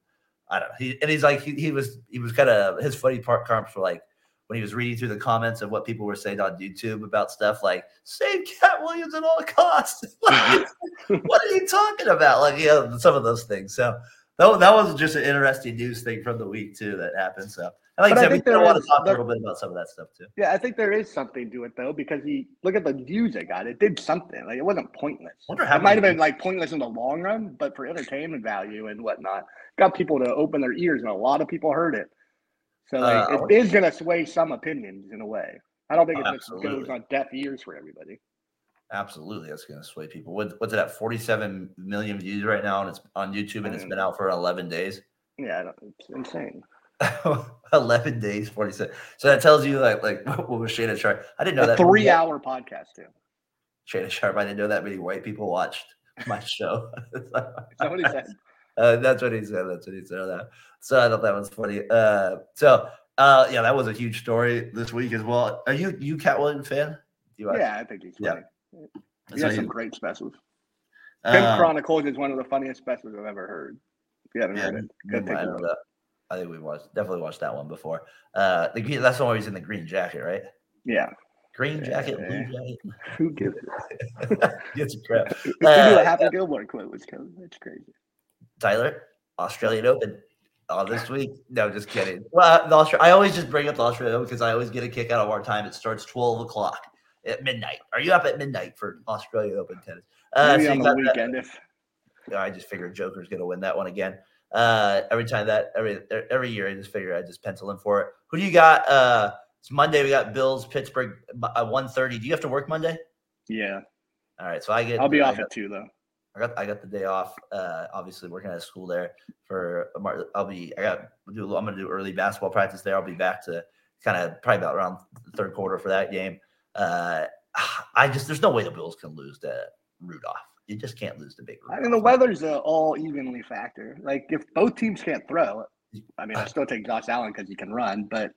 I don't know. He, and he's like he, he was he was kind of his funny part comps were like when he was reading through the comments of what people were saying on YouTube about stuff like save Katt Williams at all costs. what are you talking about? Like, you know, some of those things. So that, that was just an interesting news thing from the week too that happened. So and like But I I said, we think there want to talk a little bit about some of that stuff too. Yeah, I think there is something to it though, because he look at the views it got. It did something. Like it wasn't pointless. Wonder how it might have been like pointless in the long run, but for entertainment value and whatnot, got people to open their ears, and a lot of people heard it. So like, Uh, it is going to sway some opinions in a way. I don't think it just goes on deaf ears for everybody. Absolutely, that's going to sway people. What, what's it at? Forty-seven million views right now, and it's on YouTube, and it's been out for eleven days. Yeah, it's insane. 11 days, 47. So that tells you like like what was Shayna Sharp? I didn't know A that. many- three-hour podcast too. Shayna Sharp. I didn't know that many white people watched my show. Is that what he said? Uh, that's what he said. That's what he said. on That. So I thought that was funny. Uh, so uh, yeah, that was a huge story this week as well. Are you you Katt Williams fan? Do you watch- yeah, I think he's Yeah. funny. He So has he- some great specials. Pimp uh, Chronicles is one of the funniest specials I've ever heard. If you haven't Yeah, heard it, go I take a don't I think we watched definitely watched that one before. Uh, the, that's the one where he's in the green jacket, right? Yeah, Green jacket, blue jacket. who gives it? Gets a crap. You do Uh, a Happy Gilmore quote, was coming. That's crazy. Tyler, Australian Open. Oh, this week? No, just kidding. Well, the Austra- I always just bring up the Australian Open because I always get a kick out of our time. It starts 12 o'clock at midnight. Are you up at midnight for Australian Open tennis? Uh, Maybe so on the got that- weekend if I just figured Joker's going to win that one again. Uh, every time that every every year, I just figure I just pencil in for it. Who do you got? Uh, it's Monday. We got Bills, Pittsburgh, at one thirty. Do you have to work Monday? yeah, All right, so I get. I'll be I off at two though. I got I got the day off. Uh, obviously working at a school there for I'll be I got do little- I'm gonna do early basketball practice there. I'll be back to kind of probably about around the third quarter for that game. Uh, I just there's no way the Bills can lose to Rudolph. You just can't lose to Big I Rudolph. mean, the weather's a all evenly factor. Like if both teams can't throw, I mean, I still take Josh Allen because he can run, but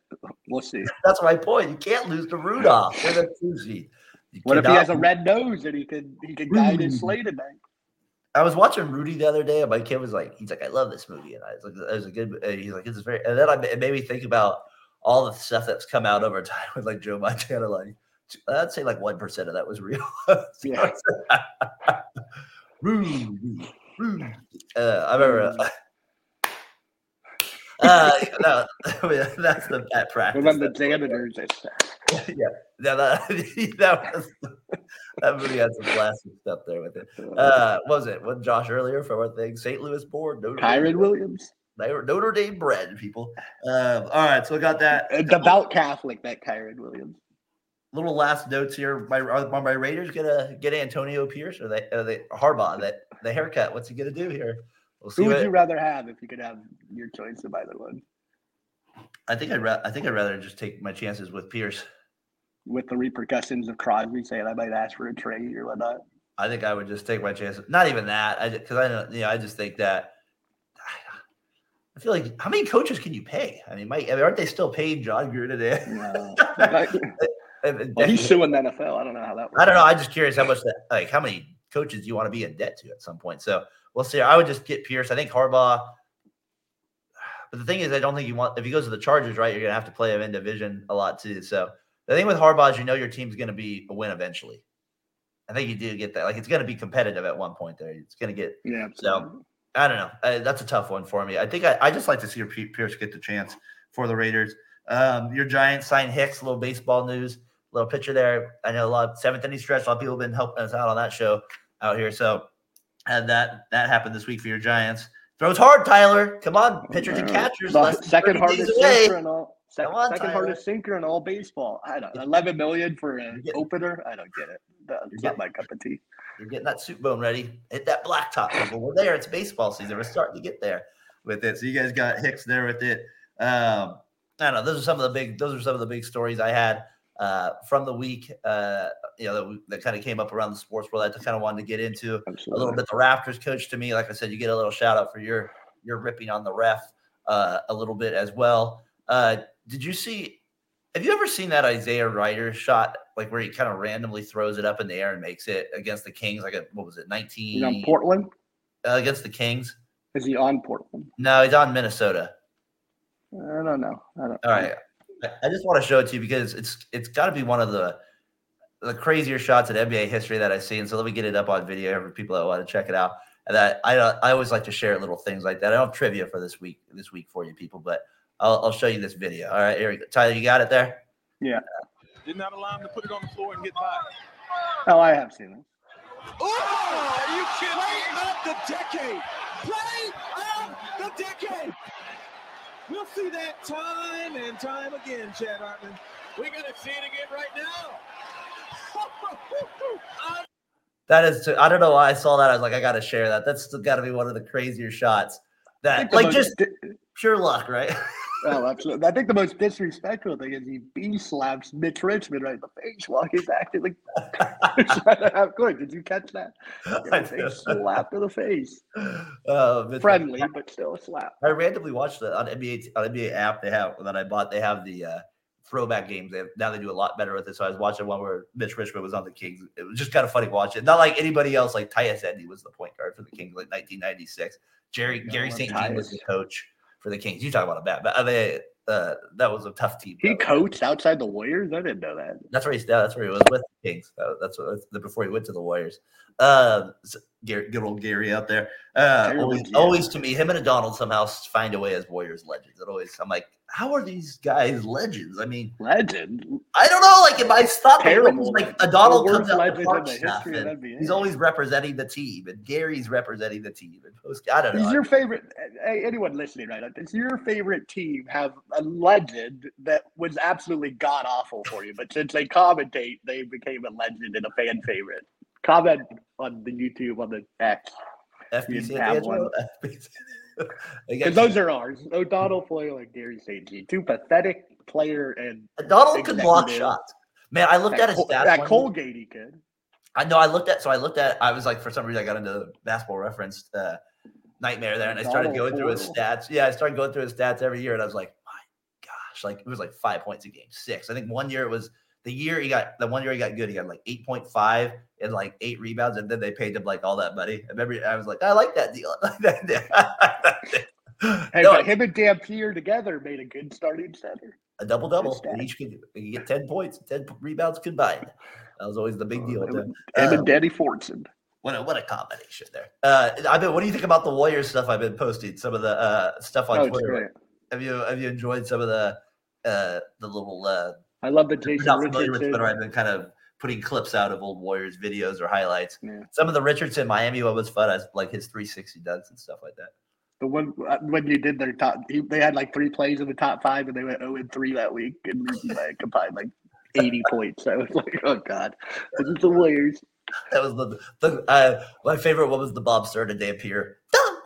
we'll see. That's my point. You can't lose to Rudolph. They're the two seed. You What if he has a red nose and he could he could guide his sleigh tonight? I was watching Rudy the other day, and my kid was like, "He's like, I love this movie," and I was like, "It was a good." He's like, "It's very," and then I, it made me think about all the stuff that's come out over time with like Joe Montana. Like, I'd say like one percent of that was real. Rudy, Rudy. Uh, I remember. Uh, uh, no, that's the pet practice. Remember the That's janitors? Yeah, that, that, that was that movie had some classic stuff there with it. Uh, what was it? What Josh earlier for one thing? St. Louis born, Notre Kyren Williams, Notre Dame bred people. Um, all right, so we got that. a devout Catholic. That Kyren Williams. Little last notes here. My are my Raiders gonna get Antonio Pierce or they are they Harbaugh that the haircut? What's he gonna do here? We'll. Who would What, you rather have if you could have your choice of either one? I think I'd ra- I think I'd rather just take my chances with Pierce. With the repercussions of Crosby saying I might ask for a trade or whatnot. I think I would just take my chances. Not even that. I because I don't. You know, I just think that. I feel like how many coaches can you pay? I mean, Mike, I mean, aren't they still paying Jon Gruden? No. And- well, he's suing the NFL. I don't know how that works. I don't know. I'm just curious how much that, like, how many coaches you want to be in debt to at some point? So we'll see. I would just get Pierce. I think Harbaugh. But the thing is, I don't think you want if he goes to the Chargers, right? You're gonna have to play him in division a lot too. So the thing with Harbaugh is, you know, your team's gonna be a win eventually. I think you do get that. Like, it's gonna be competitive at one point. There, it's gonna get Yeah. So, I don't know. Uh, that's a tough one for me. I think I, I just like to see Pierce get the chance for the Raiders. Um, your Giants sign Hicks, a little baseball news, little picture there. I know a lot of seventh inning stretch. A lot of people have been helping us out on that show out here. So, had that that happened this week for your Giants. Throws hard, Tyler. Come on, pitchers and catchers. the less than second 30 days hardest sinker in all. Sec- on, second Tyler. hardest sinker in all baseball. I don't. Eleven million for an getting- opener. I don't get it. That's not my cup of tea. You're getting that soup bone ready. Hit that blacktop. people. We're there. It's baseball season. We're starting to get there with it. So you guys got Hicks there with it. Um, I don't know. Those are some of the big. Those are some of the big stories I had uh, from the week. Uh, you know that, that kind of came up around the sports world. I kind of wanted to get into a little bit. The Raptors coach to me, like I said, you get a little shout out for your your ripping on the ref uh, a little bit as well. Uh, did you see? Have you ever seen that Isaiah Rider shot, like where he kind of randomly throws it up in the air and makes it against the Kings? Like a what was it, nineteen? On Portland. uh, against the Kings. Is he on Portland? No, he's on Minnesota. I don't know. I don't. All right, I- I just want to show it to you because it's it's got to be one of the the crazier shots in NBA history that I've seen. So let me get it up on video for people that want to check it out. And that I I always like to share little things like that. I don't have trivia for this week this week for you people, but I'll, I'll show you this video. All right, here we go. Tyler, you got it there. Yeah. Did not allow him to put it on the floor and get by. Oh, I have seen it. Oh, are you kidding Play of the decade. Play of the decade. We'll see that time and time again, Chad Hartman. We're going to see it again right now. I'm That is, I don't know why I saw that. I was like, I got to share that. That's got to be one of the crazier shots. That like most just di- pure luck, right? oh, absolutely. I think the most disrespectful thing is he b slaps Mitch Richmond right in the face while he's acting like trying to have court. Did you catch that? I Give a slap to the face. Uh, Friendly, but still a slap. I randomly watched it on NBA on NBA app. They have that I bought. They have the uh, throwback games. They have, now they do a lot better with it. So I was watching one where Mitch Richmond was on the Kings. It was just kind of funny watching. Not like anybody else. Like Tyus Edney was the point guard for the Kings, like 1996. Jerry Garry St. Jean was the coach for the Kings. You talk about a bad, but mean, uh, that was a tough team. He coached outside the Warriors. I didn't know that. That's where he's. That's where he was with the Kings. That's what that's before he went to the Warriors. Uh, so Garry, good old Garry out there. Uh, always, always to me, him and Donald somehow find a way as Warriors legends. It always, I'm like, how are these guys legends? I mean, Legend. I don't know. Like, if I stop, like Donald comes out in Park the stuff, and he's always representing the team, and Garry's representing the team. And post, I don't know. Is your favorite? Anyone listening right now? Does your favorite team have a legend that was absolutely god awful for you, but since they commentate, they became a legend and a fan favorite? Comment on the YouTube on the X FBC you have Angelo? FBC. They got because those are ours. Adonal Foyle and Garry St. Jean, two pathetic player and Adonal could block executive. shots. Man, I looked that, at his stats. that one- Colgate he could. I know. I looked at. So I looked at. I was like, for some reason, I got into basketball reference uh, nightmare there, and I started going through his stats. Yeah, I started going through his stats every year, and I was like, my gosh, like it was like five points a game, six. I think one year it was the year he got the one year he got good. He got like eight point five and like eight rebounds, and then they paid him like all that money. I remember I was like, I like that deal. Hey, No, him and Dampier together made a good starting center. a double double. Each could, get ten points, ten rebounds combined. That was always the big deal. Him, and- him Uh, and Danny Fortson. What a, what a combination there. Uh, I've been. What do you think about the Warriors stuff? I've been posting some of the uh, stuff on oh, Twitter. Have you have you enjoyed some of the uh, the little? I love you're Jason not familiar with. Twitter. I've been kind of putting clips out of old Warriors videos or highlights. Yeah. Some of the Richardson Miami one was fun. I like his 360 dunks and stuff like that. The one uh, when you did their top, he, they had like three plays in the top five, and they went zero and three that week, and like combined like eighty points. I was like, oh god, this is the Warriors. That was the the uh, my favorite one was the Bob Stern and Dampier. Dunk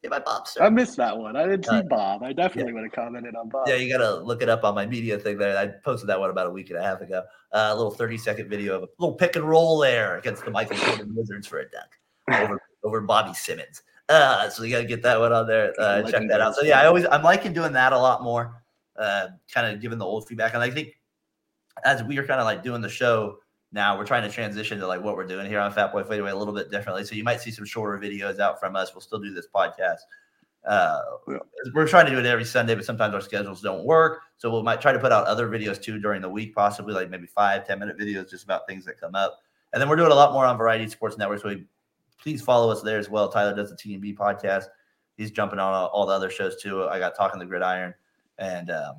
what? Give my Bob Stern. I missed that one. I didn't see Uh, Bob. I definitely would have commented on Bob. Yeah, you gotta look it up on my media thing there. I posted that one about a week and a half ago. Uh, a little 30 second video of a little pick and roll there against the Michael Jordan Wizards for a dunk over over Bobby Simmons. Uh, so you gotta get that one on there. Uh, check that out. So yeah, I always I'm liking doing that a lot more. Uh, kind of giving the old feedback, and I think as we are kind of like doing the show now, we're trying to transition to like what we're doing here on Fat Boy Fadeaway a little bit differently. So you might see some shorter videos out from us. We'll still do this podcast. Uh, Yeah. we're trying to do it every Sunday, but sometimes our schedules don't work. So we might try to put out other videos too during the week, possibly like maybe five, 10 minute videos just about things that come up. And then we're doing a lot more on Variety Sports Network. So we, please follow us there as well. Tyler does the TNB podcast. He's jumping on all, all the other shows too. I got Talking the Gridiron and um,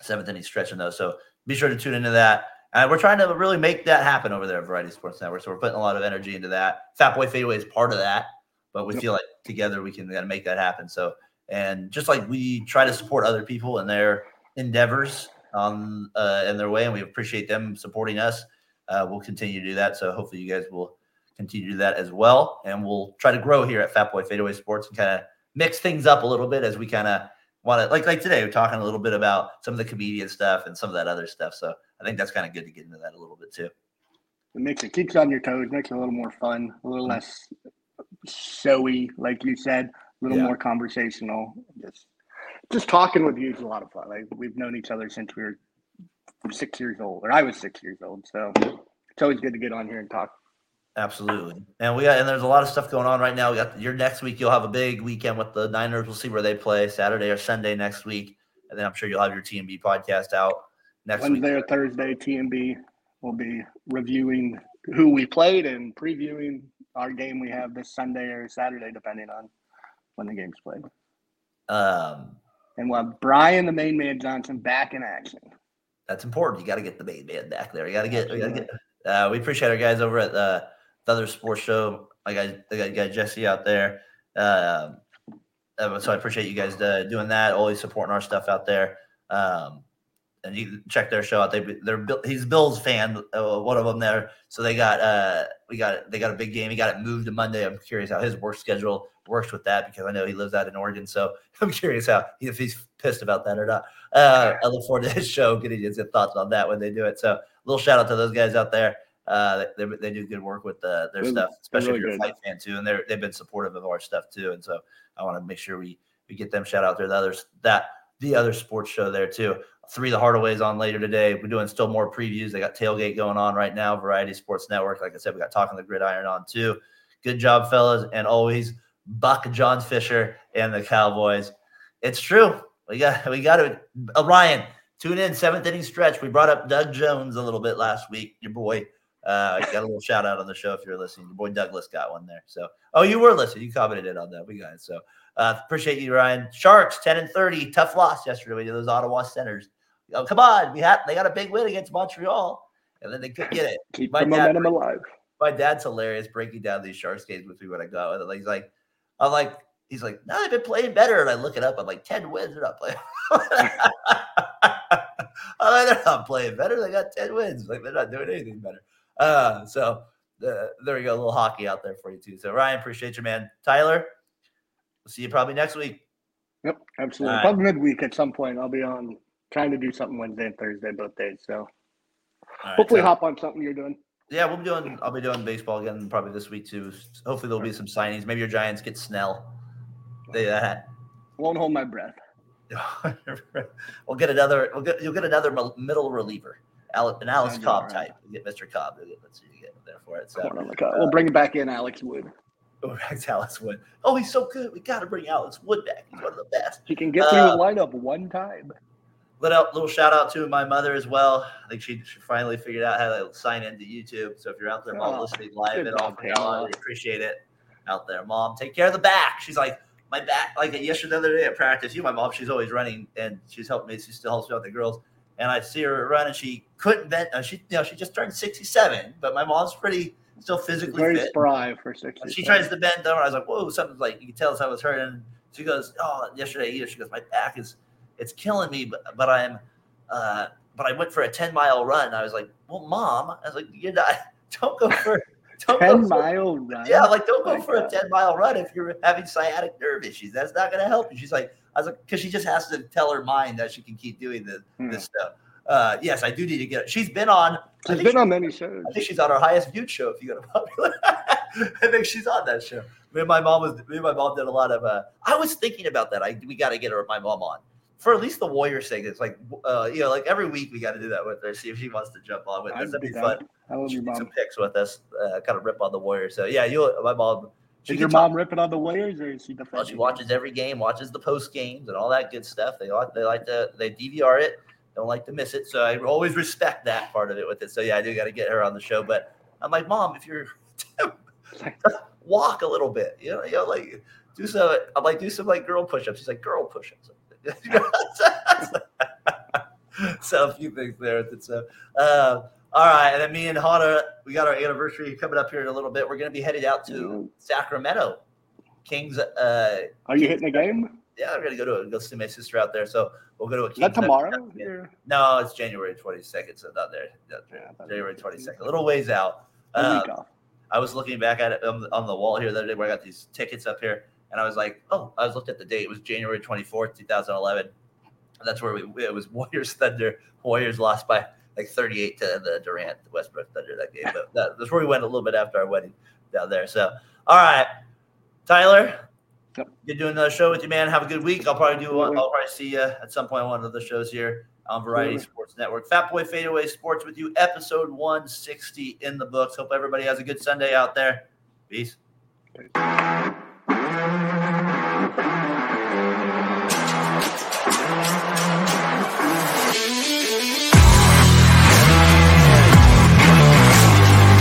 Seventh Inning Stretching those. So be sure to tune into that. And we're trying to really make that happen over there at Variety Sports Network. So we're putting a lot of energy into that. Fat Boy Fadeaway is part of that, but we Yep. feel like together we can kind of make that happen. So, and just like we try to support other people in their endeavors on uh, in their way, and we appreciate them supporting us, uh, we'll continue to do that. So hopefully you guys will continue to do that as well. And we'll try to grow here at Fat Boy Fadeaway Sports and kind of mix things up a little bit as we kind of want to, like, like today, we're talking a little bit about some of the comedian stuff and some of that other stuff. So I think that's kind of good to get into that a little bit too. It makes it keeps you on your toes, makes it a little more fun, a little mm-hmm. less showy, like you said, a little Yeah. more conversational. Just just talking with you is a lot of fun. Like we've known each other since we were six years old, or I was six years old. So it's always good to get on here and talk. Absolutely. And we got and there's a lot of stuff going on right now. We got your next week, you'll have a big weekend with the Niners. We'll see where they play Saturday or Sunday next week. And then I'm sure you'll have your TMB podcast out next week. Wednesday or Thursday, TMB will be reviewing who we played and previewing our game we have this Sunday or Saturday, depending on when the game's played. Um, And we'll have Brian, the main man Johnson, back in action. that's important. You got to get the main man back there. You got to get. We got to get. Uh, we appreciate our guys over at the, the other sports show. I got I got, Jesse out there. Um, uh, so I appreciate you guys uh, doing that. Always supporting our stuff out there. Um, and you check their show out. They they're he's Bills fan, uh, one of them there. So they got uh we got they got a big game. He got it moved to Monday. I'm curious how his work schedule works with that because I know he lives out in Oregon. So I'm curious how if he's pissed about that or not. Uh, I look forward to his show, getting his thoughts on that when they do it. So a little shout out to those guys out there. Uh, they, they do good work with uh, their They're- stuff, especially really if you're a fight fan too, and they're they've been supportive of our stuff too. And so I want to make sure we we get them shout out there. The others that the other sports show there too. Three of the Hardaways on later today. We're doing still more previews. They got tailgate going on right now. Variety Sports Network. Like I said, we got talking the gridiron on too. Good job, fellas, and always Buck John Fisher and the Cowboys. It's true. We got we got to uh, Ryan. Tune in seventh inning stretch. We brought up Doug Jones a little bit last week. Your boy uh, got a little shout out on the show if you're listening. Your boy Douglas got one there. So, oh, you were listening. You commented on that. We got it. So, uh, appreciate you, Ryan. Sharks ten and thirty. Tough loss yesterday to those Ottawa Senators. Oh, come on, we had they got a big win against Montreal, and then they couldn't get it. Keep My the dad- momentum alive. My dad's hilarious breaking down these Sharks games with me when I go. And he's like, I'm like, he's like, no, they've been playing better. And I look it up. I'm like, 10 wins. They're not playing. I'm like, they're not playing better. They got 10 wins. Like, they're not doing anything better. Uh, so uh, there we go. A little hockey out there for you, too. So, Ryan, appreciate you, man. Tyler, we'll see you probably next week. Yep, absolutely. All right. Probably midweek at some point. I'll be on trying to do something Wednesday and Thursday both days. So right, hopefully so- hop on something you're doing. Yeah, we'll be doing. I'll be doing baseball again probably this week too. Hopefully there'll be some signings. Maybe your Giants get Snell. They uh, Won't hold my breath. we'll get another. We'll get. You'll get another middle reliever, an Alex Cobb right? type. You get Mr. Cobb. You'll get, let's see you get there for it. So Corn on the cob. we'll bring it back in, Alex Wood. oh, back to Alex Wood. Oh, he's so good. We got to bring Alex Wood back. He's one of the best. He can get through Uh, the lineup one time. Little little shout out to my mother as well. I think she, she finally figured out how to sign into YouTube. So if you're out there, mom, Oh, listening live good and all job, for y'all, I appreciate it. Out there, mom, take care of the back. She's like my back. Like yesterday, the other day at practice, you, my mom, she's always running and she's helping me. She still helps me out with the girls. And I see her run, and she couldn't bend. Uh, she, you know, she just turned 67, but my mom's pretty still physically Very fit. spry for six. And she tries to bend over. I was like, whoa, something's like, you can tell something was hurting. She goes, oh, yesterday, either. She goes, my back is, it's killing me, but, but I'm, uh, but I went for a 10 mile run. I was like, well, mom, I was like, you're not, don't go for, don't go Ten for, mile run. yeah, like don't go for a 10 mile run if you're having sciatic nerve issues. That's not going to help you. She's like, I was like, because she just has to tell her mind that she can keep doing this, Hmm. this stuff. Uh, yes, I do need to get. She's been on. She's been she- on many shows. I think she's on our highest viewed show. If you go to popular, I think she's on that show. Me and my mom was. Me and my mom did a lot of. Uh, I was thinking about that. I we got to get her my mom on for at least the Warriors sake. It's like uh, you know, like every week we got to do that with her. See if she wants to jump on with us. That'd be fun. I love your Shoot some mom. picks with us. Uh, kind of rip on the Warriors. So yeah, you. My mom. She Is your talk- mom ripping on the Warriors, or is she the well, she watches every game, watches the post games and all that good stuff. They like they like to they DVR it, don't like to miss it. So I always respect that part of it with it. So yeah, I do got to get her on the show. But I'm like, mom, if you're walk a little bit, you know, you know, like do some. I'm like, do some like girl push-ups. She's like, girl push-ups. so a few things there. So. Uh, all right, and then me and Hana, we got our anniversary coming up here in a little bit. We're going to be headed out to Sacramento. Kings uh, Are you hitting the game? yeah, I'm gonna go to go see my sister out there. So we'll go to a that tomorrow? Or- No, it's January 22nd, so not there. Not there. Yeah, January 22nd, a little ways out. Off. I was looking back at it on the, on the wall here the other day where I got these tickets up here, and I was like, oh, I was looked at the date. It was January 24th, 2011. And that's where we it was Warriors Thunder. Warriors lost by like 38 to the Durant Westbrook Thunder that game, but that, that's where we went a little bit after our wedding down there. So, all right, Tyler. Yep. Good doing another show with you, man. Have a good week. I'll probably do one. I'll probably see you at some point on one of the shows here on Variety Absolutely. Sports Network. Fat Boy Fadeaway Sports with you, episode 160 in the books. Hope everybody has a good Sunday out there. Peace. Peace.